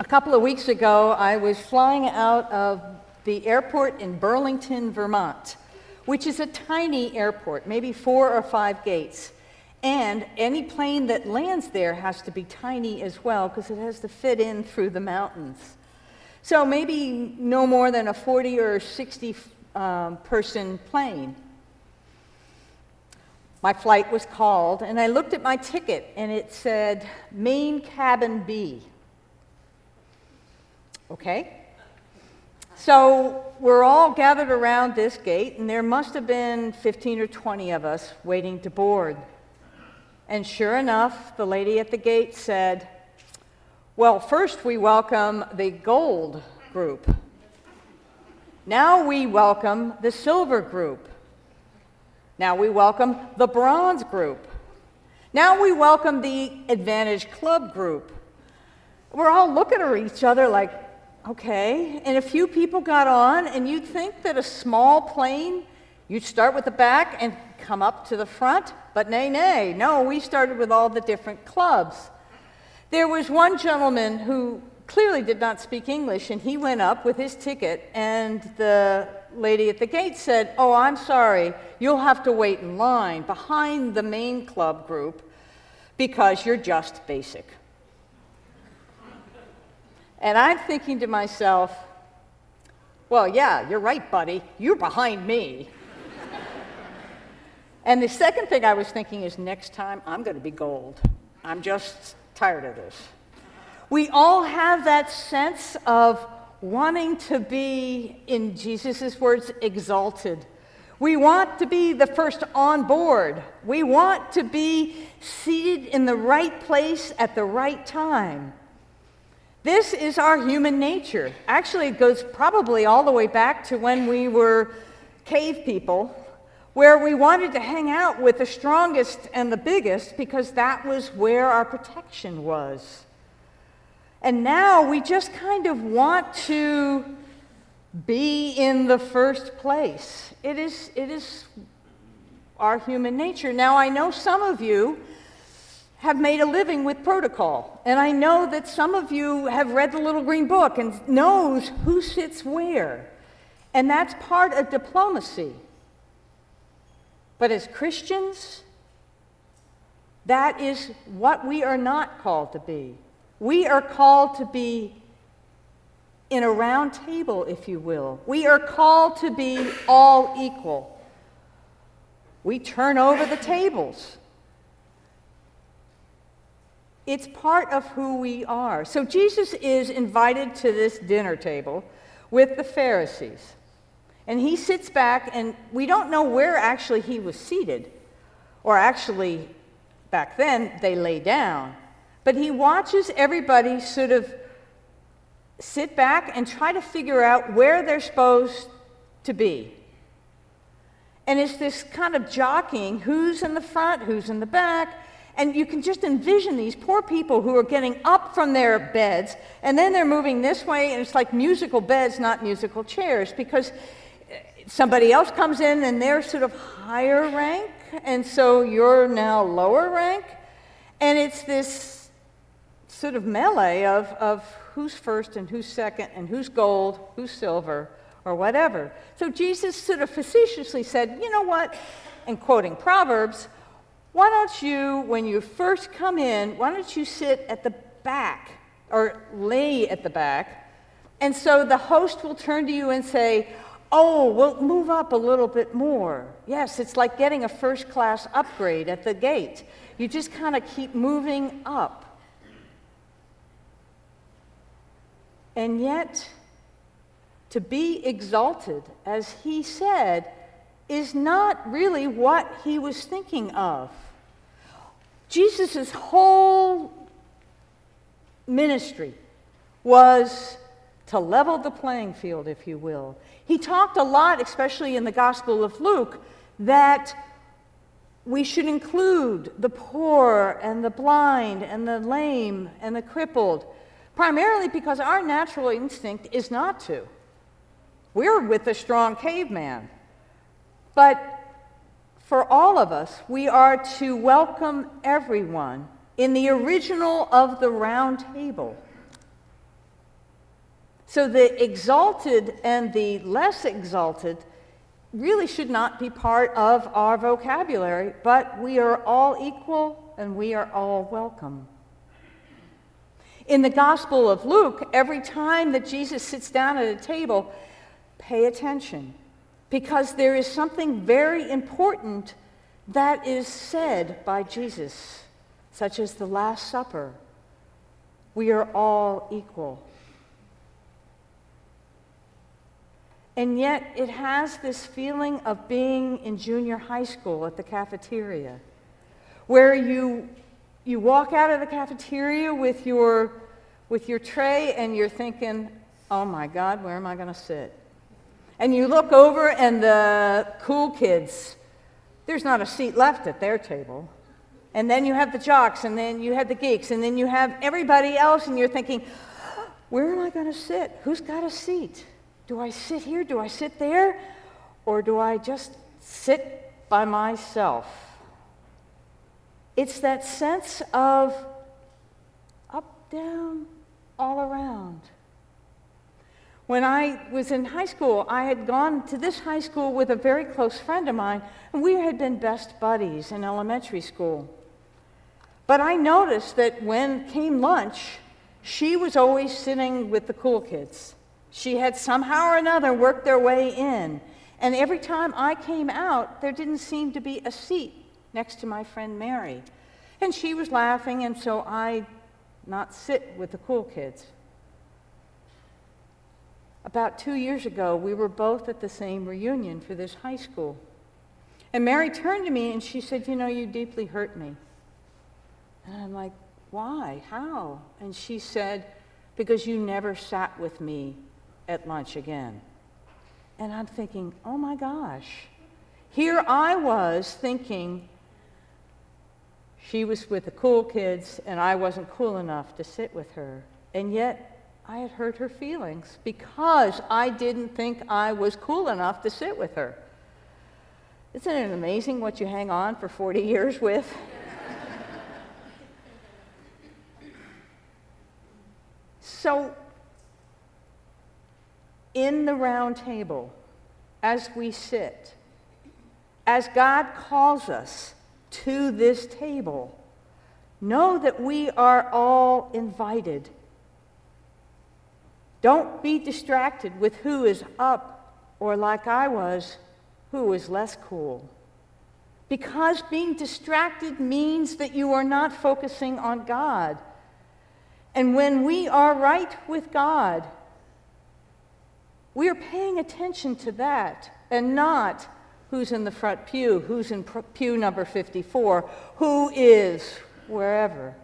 A couple of weeks ago, I was flying out of the airport in Burlington, Vermont, which is a tiny airport, maybe four or five gates. And any plane that lands there has to be tiny as well because it has to fit in through the mountains. So maybe no more than a 40 or 60 um, person plane. My flight was called, and I looked at my ticket, and it said Main Cabin B. Okay? So we're all gathered around this gate, and there must have been 15 or 20 of us waiting to board. And sure enough, the lady at the gate said, Well, first we welcome the gold group. Now we welcome the silver group. Now we welcome the bronze group. Now we welcome the Advantage Club group. We're all looking at each other like, okay. And a few people got on, and you'd think that a small plane, you'd start with the back and come up to the front, but nay, nay. No, we started with all the different clubs. There was one gentleman who clearly did not speak English, and he went up with his ticket, and the lady at the gate said, Oh, I'm sorry, you'll have to wait in line behind the main club group because you're just basic. And I'm thinking to myself, well, yeah, you're right, buddy. You're behind me. And the second thing I was thinking is next time I'm going to be gold. I'm just tired of this. We all have that sense of wanting to be, in Jesus' words, exalted. We want to be the first on board. We want to be seated in the right place at the right time. This is our human nature. Actually, it goes probably all the way back to when we were cave people where we wanted to hang out with the strongest and the biggest because that was where our protection was. And now we just kind of want to be in the first place. It is, it is our human nature. Now, I know some of you have made a living with protocol, and I know that some of you have read the little green book and knows who sits where. And that's part of diplomacy. But as Christians, that is what we are not called to be. We are called to be in a round table, if you will. We are called to be all equal. We turn over the tables. It's part of who we are. So Jesus is invited to this dinner table with the Pharisees. And he sits back, and we don't know where actually he was seated, or actually, back then, they lay down. But he watches everybody sort of sit back and try to figure out where they're supposed to be. And it's this kind of jockeying who's in the front, who's in the back. And you can just envision these poor people who are getting up from their beds and then they're moving this way, and it's like musical beds, not musical chairs, because somebody else comes in and they're sort of higher rank, and so you're now lower rank. And it's this sort of melee of, of who's first and who's second and who's gold, who's silver, or whatever. So Jesus sort of facetiously said, you know what? And quoting Proverbs, why don't you, when you first come in, why don't you sit at the back or lay at the back? And so the host will turn to you and say, Oh, well, move up a little bit more. Yes, it's like getting a first class upgrade at the gate. You just kind of keep moving up. And yet, to be exalted, as he said, is not really what he was thinking of. Jesus' whole ministry was to level the playing field, if you will. He talked a lot, especially in the Gospel of Luke, that we should include the poor and the blind and the lame and the crippled, primarily because our natural instinct is not to. We're with the strong caveman. But for all of us, we are to welcome everyone in the original of the round table. So the exalted and the less exalted really should not be part of our vocabulary, but we are all equal and we are all welcome. In the Gospel of Luke, every time that Jesus sits down at a table, pay attention because there is something very important that is said by Jesus, such as the Last Supper. We are all equal. And yet, it has this feeling of being in junior high school at the cafeteria, where you, you walk out of the cafeteria with your, with your tray and you're thinking, oh my God, where am I going to sit? And you look over, and the cool kids, there's not a seat left at their table. And then you have the jocks, and then you have the geeks, and then you have everybody else, and you're thinking, where am I going to sit? Who's got a seat? Do I sit here? Do I sit there? Or do I just sit by myself? It's that sense of up, down, all around. When I was in high school, I had gone to this high school with a very close friend of mine, and we had been best buddies in elementary school. But I noticed that when came lunch, she was always sitting with the cool kids. She had somehow or another worked their way in. And every time I came out, there didn't seem to be a seat next to my friend Mary. And she was laughing, and so I not sit with the cool kids. About two years ago, we were both at the same reunion for this high school. And Mary turned to me and she said, You know, you deeply hurt me. And I'm like, Why? How? And she said, Because you never sat with me at lunch again. And I'm thinking, oh my gosh. Here I was thinking she was with the cool kids and I wasn't cool enough to sit with her. And yet I had hurt her feelings because I didn't think I was cool enough to sit with her. Isn't it amazing what you hang on for 40 years with? so in the round table as we sit, as God calls us to this table, know that we are all invited. Don't be distracted with who is up or, like I was, who is less cool. Because being distracted means that you are not focusing on God. And when we are right with God, we are paying attention to that and not who's in the front pew, who's in pew number 54, who is wherever.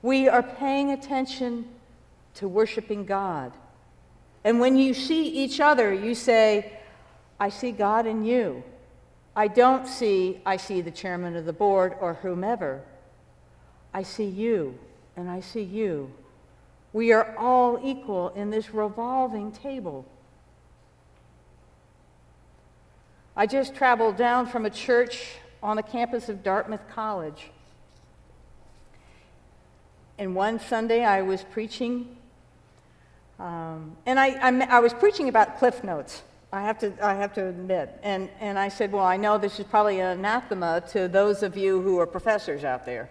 We are paying attention to worshiping God. And when you see each other, you say, I see God in you. I don't see, I see the chairman of the board or whomever. I see you, and I see you, we are all equal in this revolving table. I just traveled down from a church on the campus of Dartmouth College. And one Sunday I was preaching, um, and I, I, I was preaching about Cliff Notes. I have to, I have to admit. And, and I said, Well, I know this is probably an anathema to those of you who are professors out there.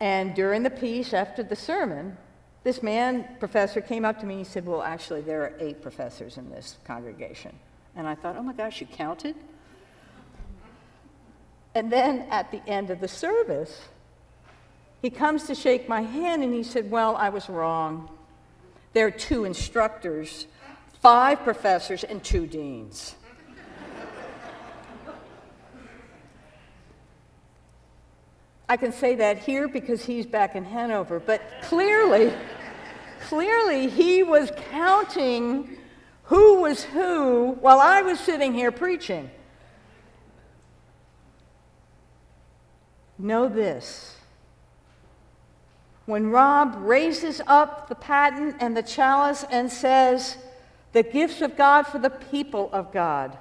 And during the peace, after the sermon, this man, professor, came up to me and he said, Well, actually, there are eight professors in this congregation. And I thought, Oh my gosh, you counted? And then at the end of the service, he comes to shake my hand and he said, Well, I was wrong. There are two instructors, five professors, and two deans. I can say that here because he's back in Hanover, but clearly, clearly he was counting who was who while I was sitting here preaching. Know this. When Rob raises up the paten and the chalice and says, the gifts of God for the people of God,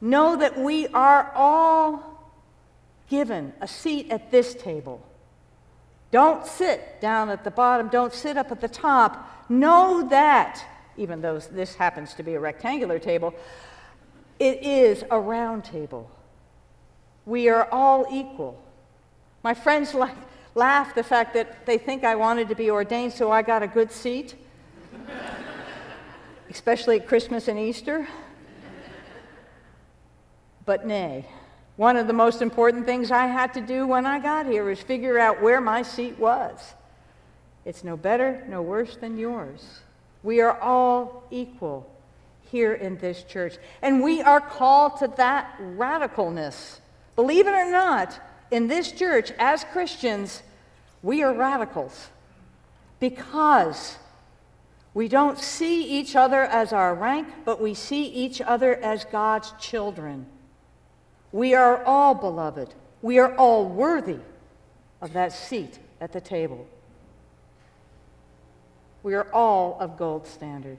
know that we are all given a seat at this table. Don't sit down at the bottom. Don't sit up at the top. Know that, even though this happens to be a rectangular table, it is a round table. We are all equal. My friends like, laugh the fact that they think I wanted to be ordained, so I got a good seat, especially at Christmas and Easter. But nay, one of the most important things I had to do when I got here was figure out where my seat was. It's no better, no worse than yours. We are all equal here in this church, and we are called to that radicalness. Believe it or not, in this church, as Christians, we are radicals because we don't see each other as our rank, but we see each other as God's children. We are all beloved. We are all worthy of that seat at the table. We are all of gold standard.